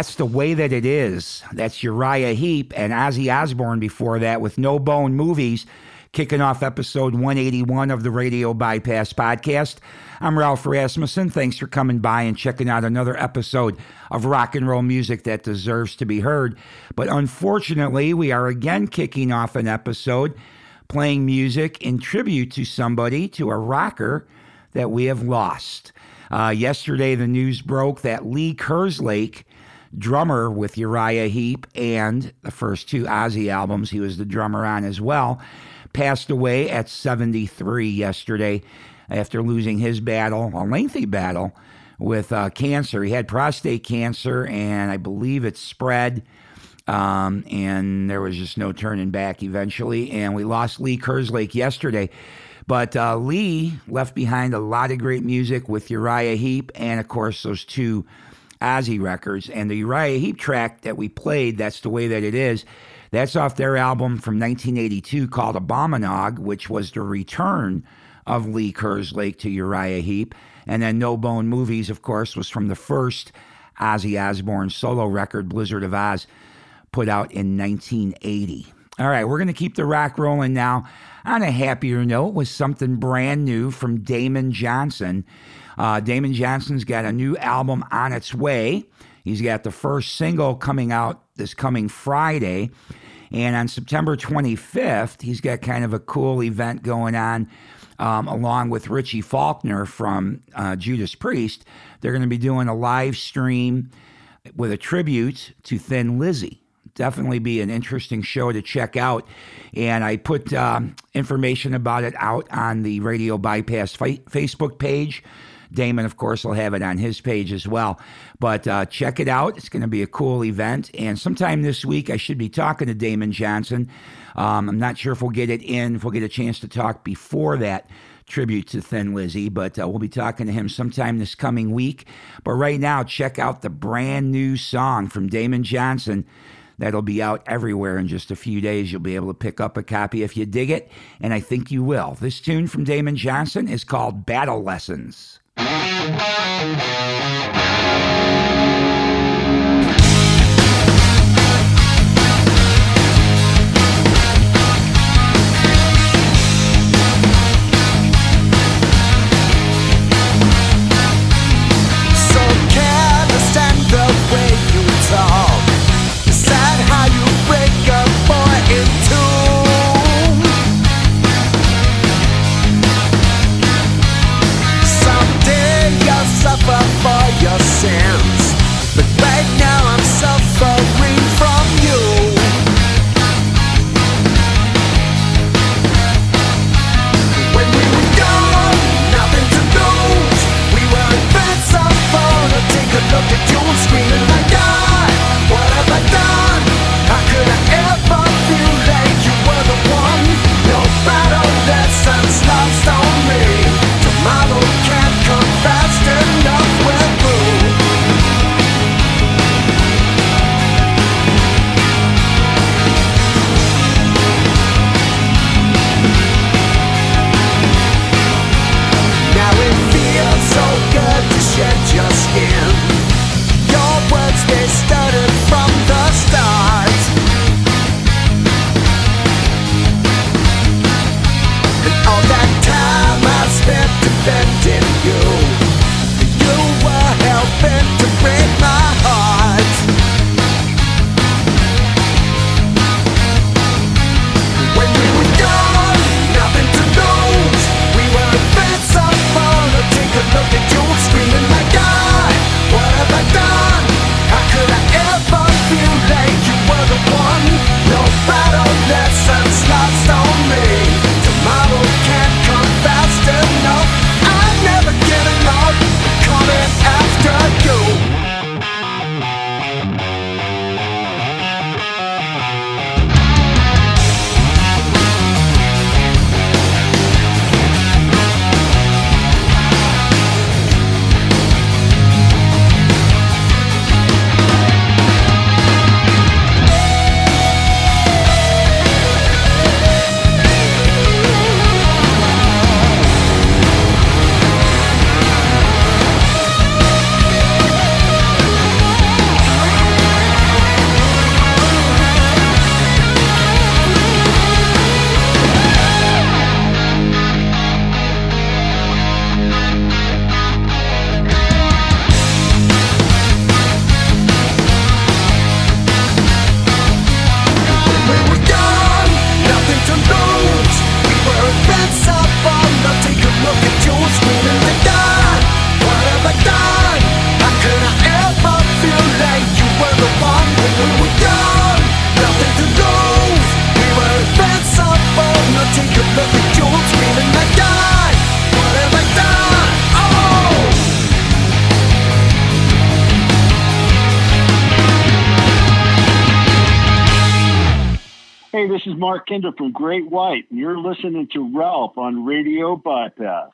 That's the way that it is. That's Uriah Heep and Ozzy Osbourne before that with No Bone Movies, kicking off episode 181 of the Radio Bypass Podcast. I'm Ralph Rasmussen. Thanks for coming by and checking out another episode of rock and roll music that deserves to be heard. But unfortunately, we are again kicking off an episode playing music in tribute to somebody, to a rocker that we have lost. Uh, yesterday, the news broke that Lee Kerslake drummer with Uriah Heep and the first two Ozzy albums. He was the drummer on as well. Passed away at 73 yesterday after losing his battle, a lengthy battle with uh, cancer. He had prostate cancer, and I believe it spread. Um, and there was just no turning back eventually. And we lost Lee Kerslake yesterday. But uh, Lee left behind a lot of great music with Uriah Heep and, of course, those two Ozzy records. And the Uriah Heep track that we played, That's the Way That It Is, that's off their album from 1982 called Abominog, which was the return of Lee Kerslake to Uriah Heep. And then No Bone Movies, of course, was from the first Ozzy Osbourne solo record, Blizzard of Ozz, put out in 1980. All right, we're going to keep the rock rolling now on a happier note with something brand new from Damon Johnson. Uh, Damon Johnson's got a new album on its way. He's got the first single coming out this coming Friday. And on September 25th, he's got kind of a cool event going on um, along with Richie Faulkner from uh, Judas Priest. They're going to be doing a live stream with a tribute to Thin Lizzy. Definitely be an interesting show to check out. And I put um, information about it out on the Radio Bypass fa- Facebook page. Damon, of course, will have it on his page as well. But uh, check it out. It's going to be a cool event. And sometime this week, I should be talking to Damon Johnson. Um, I'm not sure if we'll get it in, if we'll get a chance to talk before that tribute to Thin Lizzy, but uh, we'll be talking to him sometime this coming week. But right now, check out the brand new song from Damon Johnson. That'll be out everywhere in just a few days. You'll be able to pick up a copy if you dig it, and I think you will. This tune from Damon Johnson is called Battle Lessons. Mark Kendall from Great White, and you're listening to Ralph on Radio Bypass.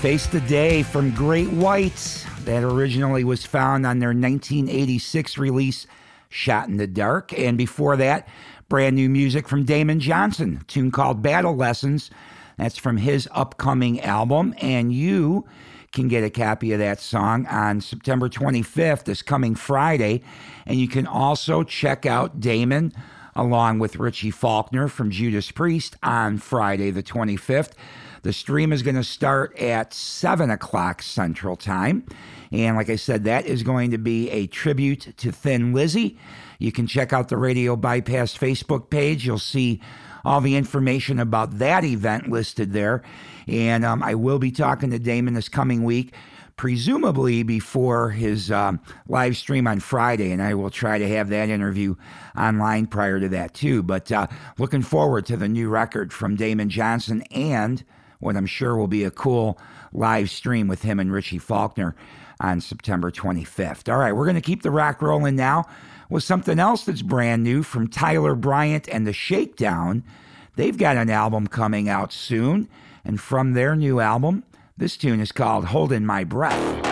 Face the Day from Great White that originally was found on their 1986 release Shot in the Dark. And before that, brand new music from Damon Johnson, tune called Battle Lessons. That's from his upcoming album. And you can get a copy of that song on September 25th, this coming Friday. And you can also check out Damon along with Richie Faulkner from Judas Priest on Friday, the 25th. The stream is going to start at 7 o'clock Central Time. And like I said, that is going to be a tribute to Thin Lizzy. You can check out the Radio Bypass Facebook page. You'll see all the information about that event listed there. And um, I will be talking to Damon this coming week, presumably before his um, live stream on Friday. And I will try to have that interview online prior to that, too. But uh, looking forward to the new record from Damon Johnson and what I'm sure will be a cool live stream with him and Richie Faulkner on September 25th. All right, we're going to keep the rock rolling now with something else that's brand new from Tyler Bryant and the Shakedown. They've got an album coming out soon, and from their new album, this tune is called Holding My Breath.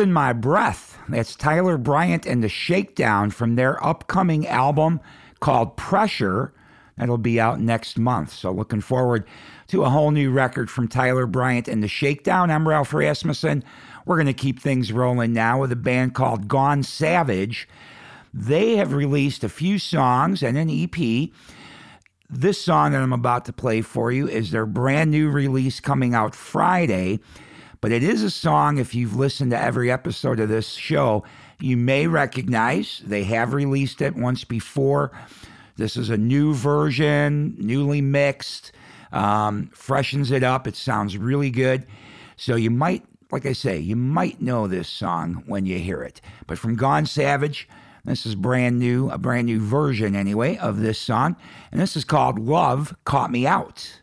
Holding My Breath. That's Tyler Bryant and the Shakedown from their upcoming album called Pressure. That'll be out next month. So looking forward to a whole new record from Tyler Bryant and the Shakedown. I'm Ralph Rasmussen. We're going to keep things rolling now with a band called Gone Savage. They have released a few songs and an EP. This song that I'm about to play for you is their brand new release coming out Friday. But it is a song, if you've listened to every episode of this show, you may recognize. They have released it once before. This is a new version, newly mixed, um, freshens it up. It sounds really good. So you might, like I say, you might know this song when you hear it. But from Gone Savage, this is brand new, a brand new version anyway of this song. And this is called Love Caught Me Out.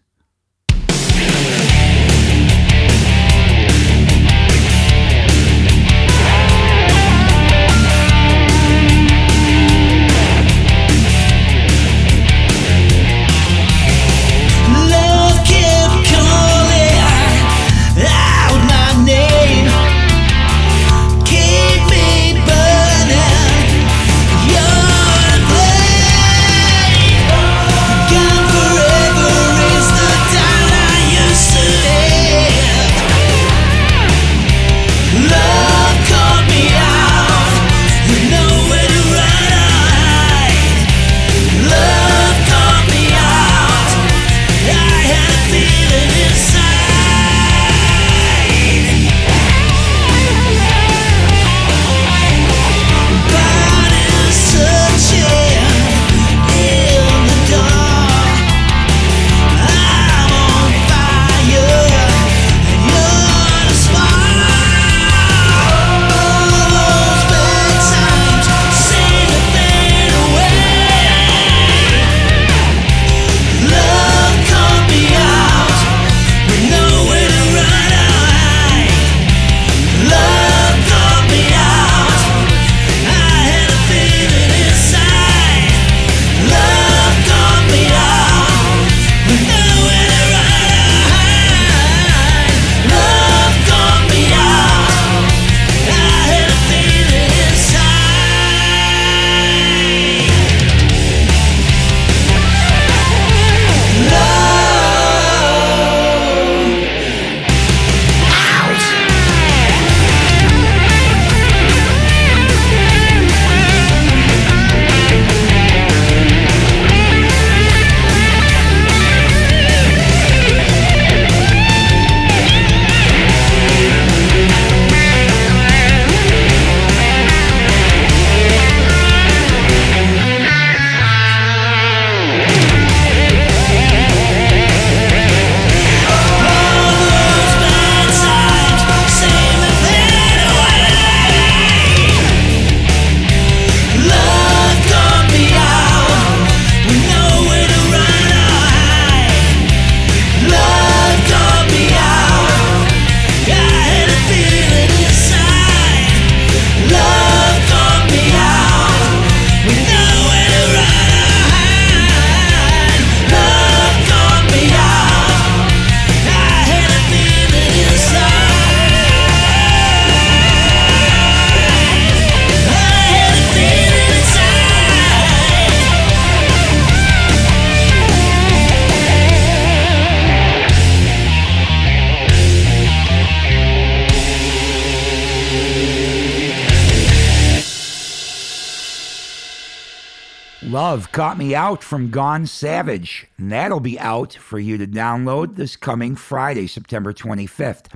Out from Gone Savage. And that'll be out for you to download this coming Friday, September 25th.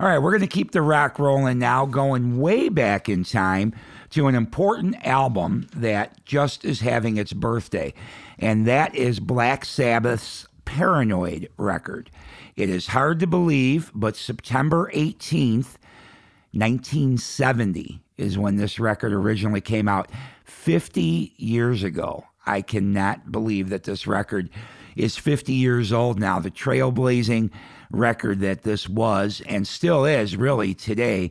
All right, we're going to keep the rock rolling now, going way back in time to an important album that just is having its birthday, and that is Black Sabbath's Paranoid record. It is hard to believe, but September 18th, 1970 is when this record originally came out. 50 years ago. I cannot believe that this record is 50 years old now. The trailblazing record that this was and still is really today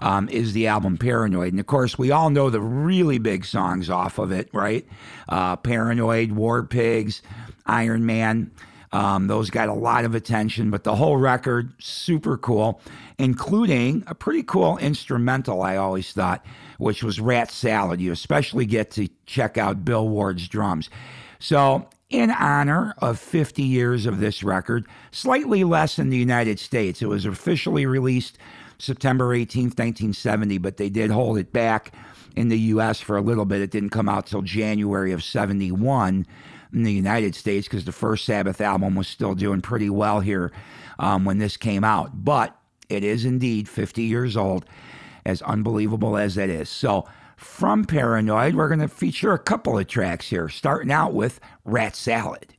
um, is the album Paranoid. And of course, we all know the really big songs off of it, right? Uh, Paranoid, War Pigs, Iron Man. Um, those got a lot of attention, but the whole record, super cool, including a pretty cool instrumental, I always thought, which was Rat Salad. You especially get to check out Bill Ward's drums. So, in honor of 50 years of this record, slightly less in the United States. It was officially released September 18th, 1970, but they did hold it back in the US for a little bit. It didn't come out till January of 71 in the United States because the first Sabbath album was still doing pretty well here um, when this came out. But it is indeed 50 years old, as unbelievable as that is. So, from Paranoid, we're going to feature a couple of tracks here, starting out with Rat Salad.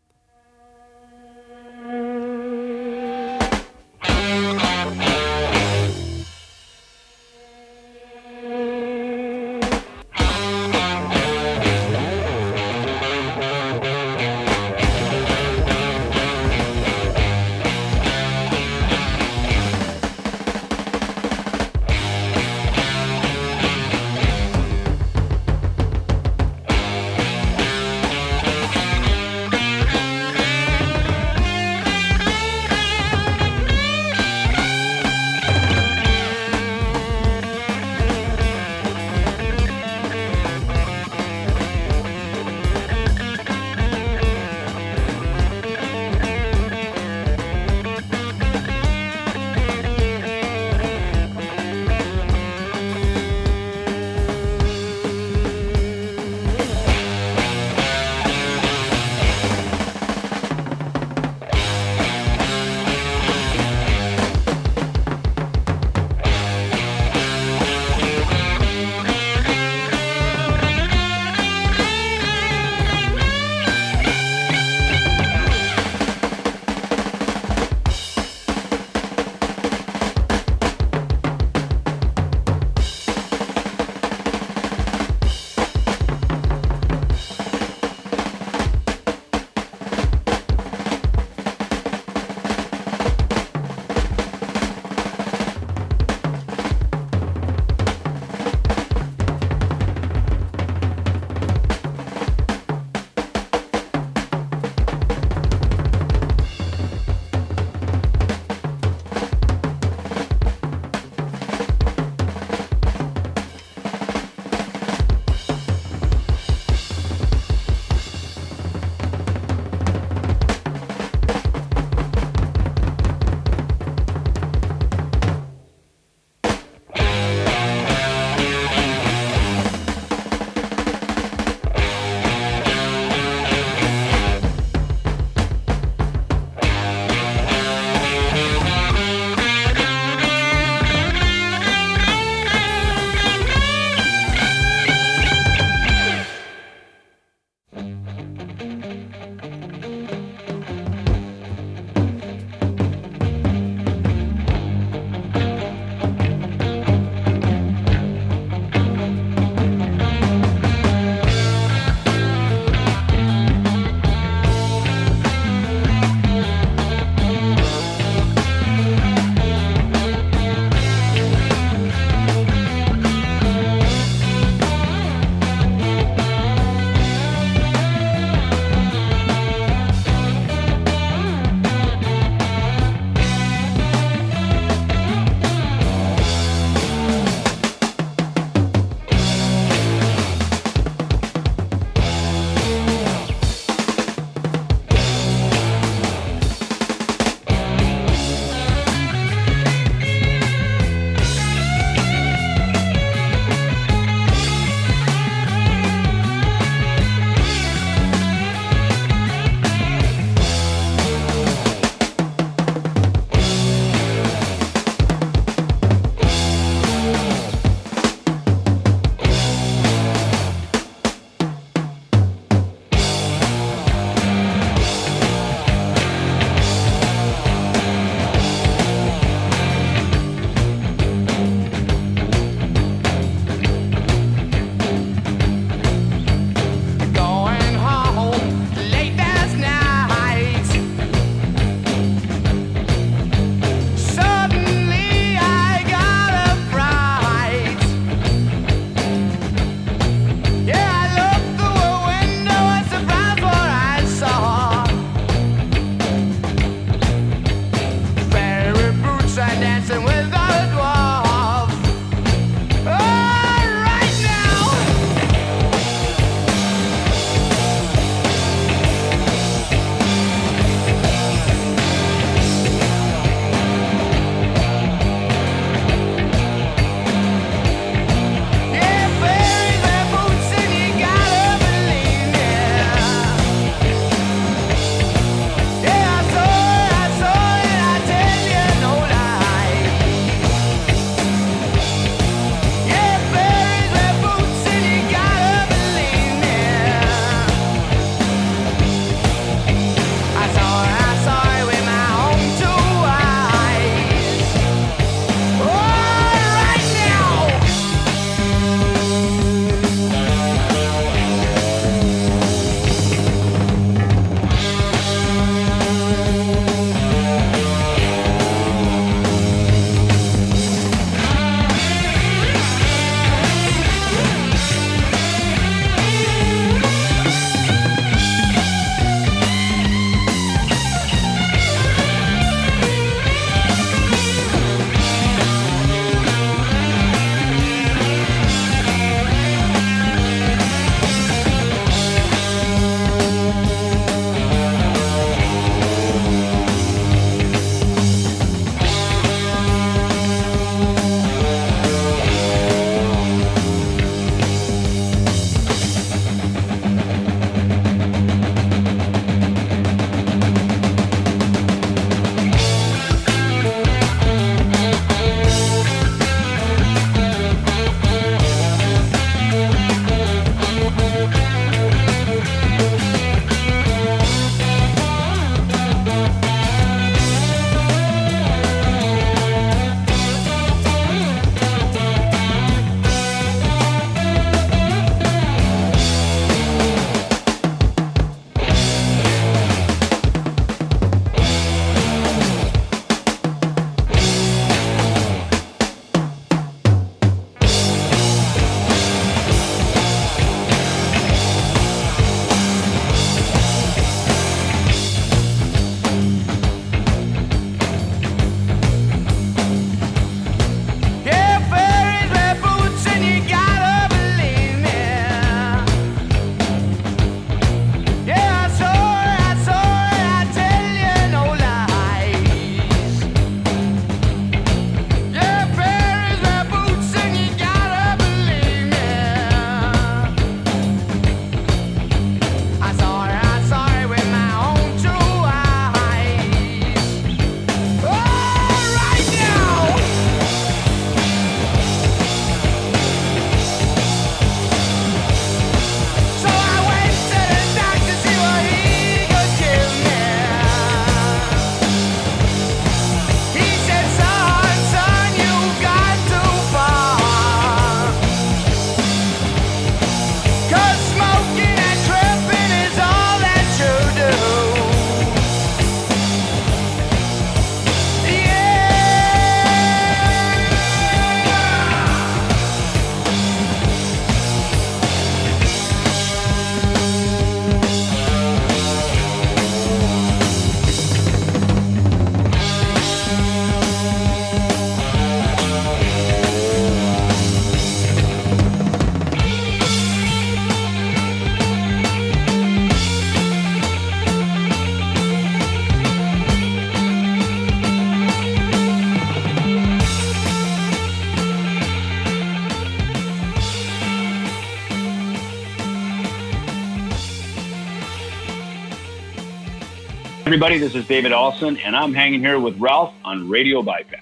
Everybody. This is David Olson, and I'm hanging here with Ralph on Radio Bypass.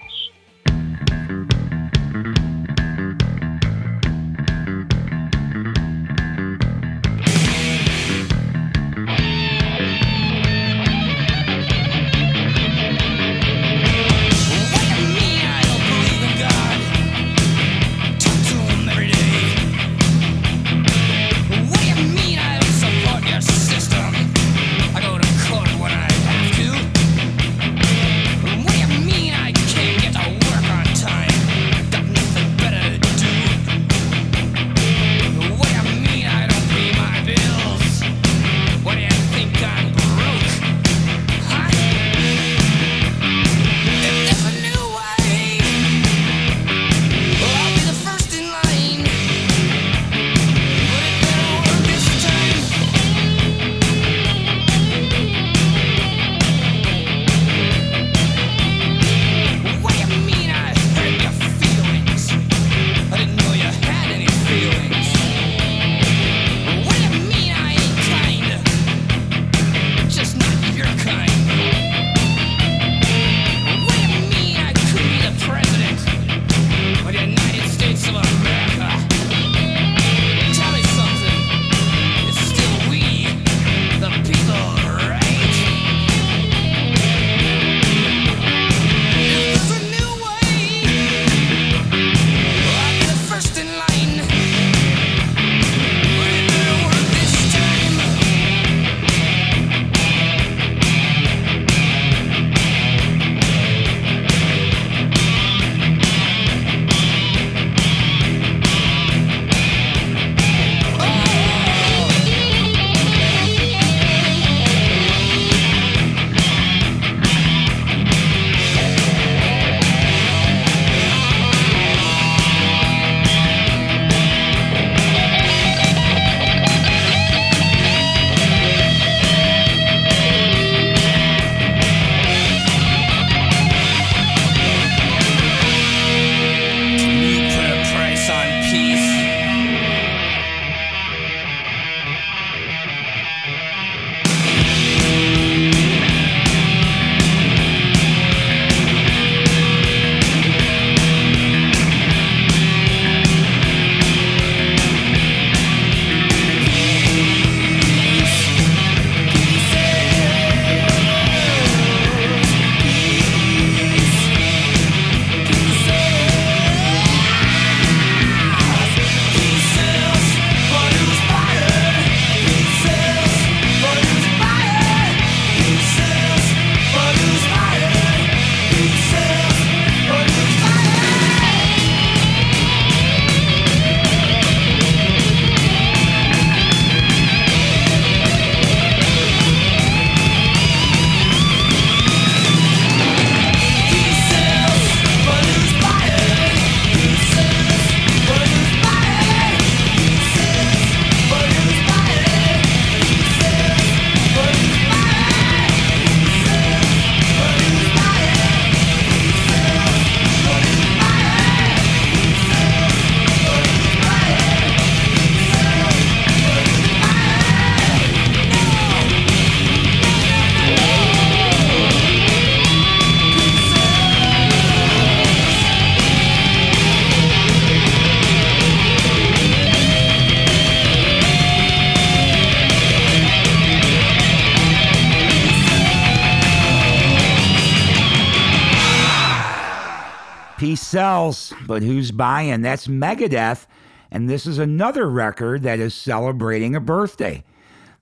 Sells, but who's buying? That's Megadeth. And this is another record that is celebrating a birthday.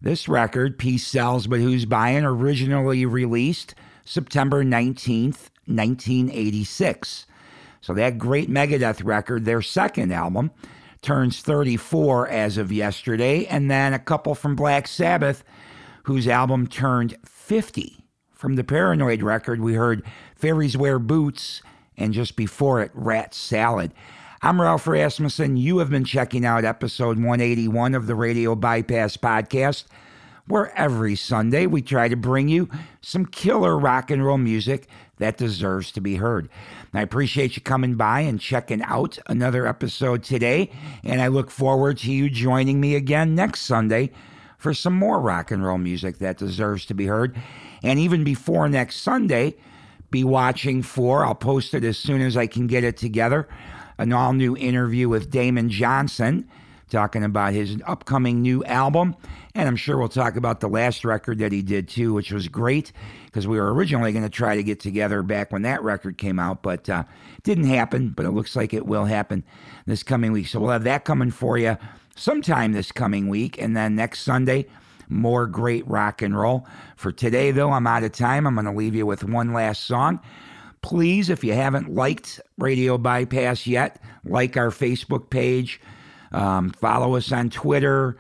This record, Peace Sells, but who's buying, originally released September 19th, 1986. So that great Megadeth record, their second album, turns 34 as of yesterday. And then a couple from Black Sabbath, whose album turned 50. From the Paranoid record, we heard Fairies Wear Boots, and just before it, Rat Salad. I'm Ralph Rasmussen. You have been checking out episode 181 of the Radio Bypass Podcast, where every Sunday we try to bring you some killer rock and roll music that deserves to be heard. I appreciate you coming by and checking out another episode today, and I look forward to you joining me again next Sunday for some more rock and roll music that deserves to be heard. And even before next Sunday, be watching for, I'll post it as soon as I can get it together, an all new interview with Damon Johnson talking about his upcoming new album. And I'm sure we'll talk about the last record that he did too, which was great because we were originally going to try to get together back when that record came out, but uh, didn't happen. But it looks like it will happen this coming week. So we'll have that coming for you sometime this coming week. And then next Sunday, more great rock and roll. For today, though, I'm out of time. I'm going to leave you with one last song. Please, if you haven't liked Radio Bypass yet, like our Facebook page, um, follow us on Twitter,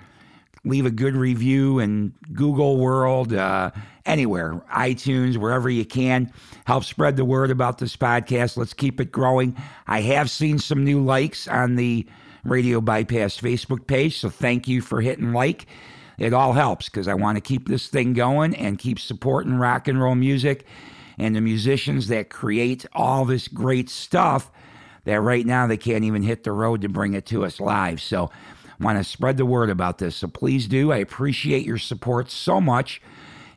leave a good review in Google World, uh, anywhere, iTunes, wherever you can. Help spread the word about this podcast. Let's keep it growing. I have seen some new likes on the Radio Bypass Facebook page, so thank you for hitting like. It all helps because I want to keep this thing going and keep supporting rock and roll music and the musicians that create all this great stuff that right now they can't even hit the road to bring it to us live. So I want to spread the word about this. So please do. I appreciate your support so much.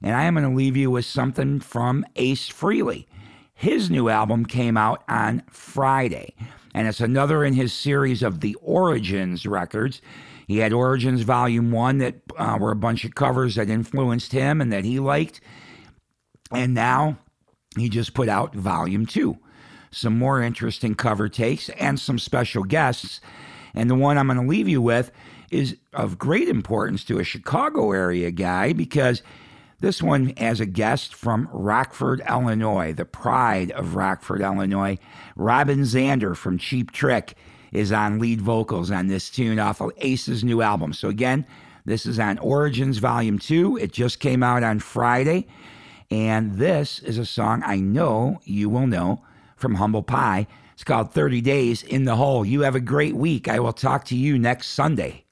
And I am going to leave you with something from Ace Frehley. His new album came out on Friday, and it's another in his series of the Origins records. He had Origins Volume 1 that uh, were a bunch of covers that influenced him and that he liked. And now he just put out Volume 2 some more interesting cover takes, and some special guests. And the one I'm going to leave you with is of great importance to a Chicago area guy because this one has a guest from Rockford, Illinois, the pride of Rockford, Illinois. Robin Zander from Cheap Trick is on lead vocals on this tune off of Ace's new album. So, again, this is on Origins Volume 2. It just came out on Friday. And this is a song I know you will know from Humble Pie. It's called 30 Days in the Hole. You have a great week. I will talk to you next Sunday.